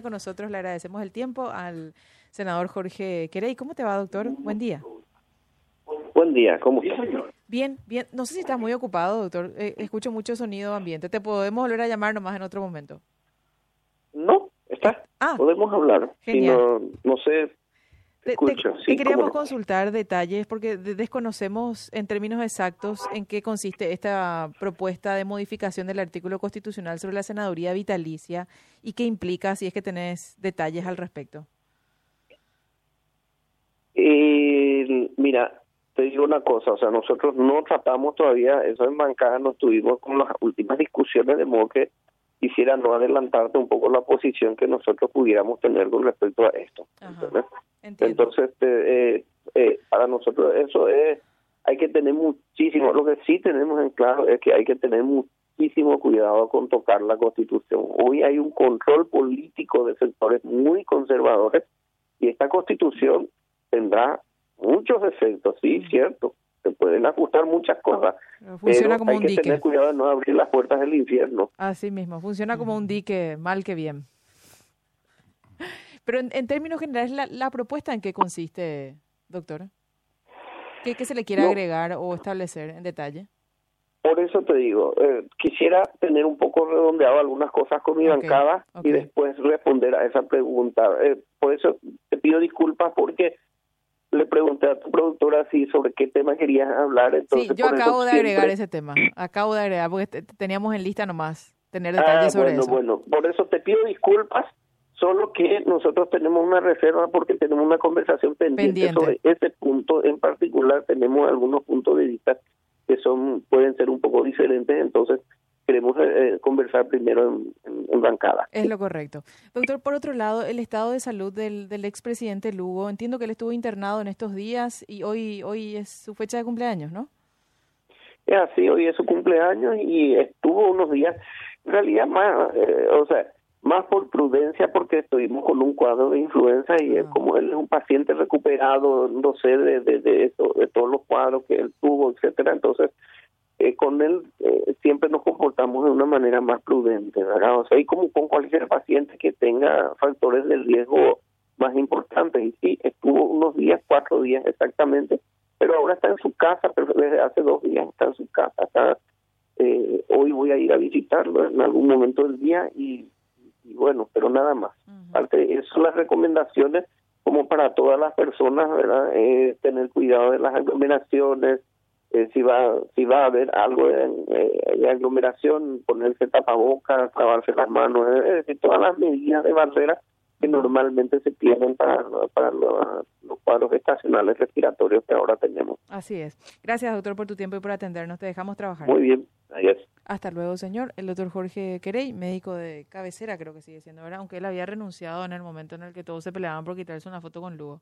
Con nosotros le agradecemos el tiempo al senador Jorge Querey. ¿Cómo te va, doctor? Buen día. Buen día, ¿cómo está? Bien, bien. No sé si estás muy ocupado, doctor. Eh, escucho mucho sonido ambiente. ¿Te podemos volver a llamar nomás en otro momento? No, está. Ah, Podemos hablar. genial. Si no, no sé, Te, escucho. te- sí, te queríamos no. consultar detalles porque de- desconocemos en términos exactos en qué consiste esta propuesta de modificación del artículo constitucional sobre la senaduría vitalicia y qué implica, si es que tenés detalles al respecto. Eh, mira, te digo una cosa, o sea, nosotros no tratamos todavía, eso en bancada nos tuvimos con las últimas discusiones, de modo que quisiera no adelantarte un poco la posición que nosotros pudiéramos tener con respecto a esto. Entonces, este, eh, eh, para nosotros eso es, hay que tener muchísimo, lo que sí tenemos en claro es que hay que tener muchísimo cuidado con tocar la constitución. Hoy hay un control político de sectores muy conservadores y esta constitución tendrá muchos efectos, sí, cierto, se pueden ajustar muchas cosas, Funciona pero como hay un que dique. tener cuidado de no abrir las puertas del infierno. Así mismo, funciona como un dique, mal que bien. Pero en, en términos generales, la, la propuesta en qué consiste, doctor? ¿Qué, qué se le quiere No. agregar o establecer en detalle? Por eso te digo, eh, quisiera tener un poco redondeado algunas cosas con mi bancada y después responder a esa pregunta. Eh, por eso te pido disculpas porque le pregunté a tu productora si sobre qué tema querías hablar. Entonces, sí, yo acabo de agregar ese tema. Acabo de agregar porque te- teníamos en lista nomás tener Ah, detalles sobre bueno, eso. bueno, por eso te pido disculpas, solo que nosotros tenemos una reserva porque tenemos una conversación pendiente, Pendiente. sobre ese punto en particular. Tenemos algunos puntos de vista que son pueden ser un poco diferentes, entonces queremos eh, eh, conversar primero en, en- en bancada. Es lo correcto. Doctor, por otro lado, el estado de salud del, del expresidente Lugo, entiendo que él estuvo internado en estos días y hoy, hoy es su fecha de cumpleaños, ¿no? Es así, hoy es su cumpleaños y estuvo unos días, en realidad más, eh, o sea, más por prudencia porque estuvimos con un cuadro de influenza y Ah. como él es un paciente recuperado, no sé, de, de, de, eso, de todos los cuadros que él tuvo, etcétera, entonces eh, con él eh, siempre nos comportamos de una manera más prudente, ¿verdad? O sea, y como con cualquier paciente que tenga factores de riesgo más importantes. Y sí, estuvo unos días, cuatro días exactamente, pero ahora está en su casa, pero desde hace dos días está en su casa. Está, eh, hoy voy a ir a visitarlo en algún momento del día y, y bueno, pero nada más. Esas son las recomendaciones como para todas las personas, ¿verdad? Eh, tener cuidado de las aglomeraciones, eh, si va si va a haber algo de, eh, de aglomeración, ponerse tapabocas, lavarse las manos, es decir, todas las medidas de barrera que normalmente se tienen para, para los, los cuadros estacionales respiratorios que ahora tenemos. Así es. Gracias, doctor, por tu tiempo y por atendernos. Te dejamos trabajar. Muy bien, adiós. Hasta luego, señor. El doctor Jorge Querey, médico de cabecera, creo que sigue siendo, ¿verdad? Aunque él había renunciado en el momento en el que todos se peleaban por quitarse una foto con Lugo.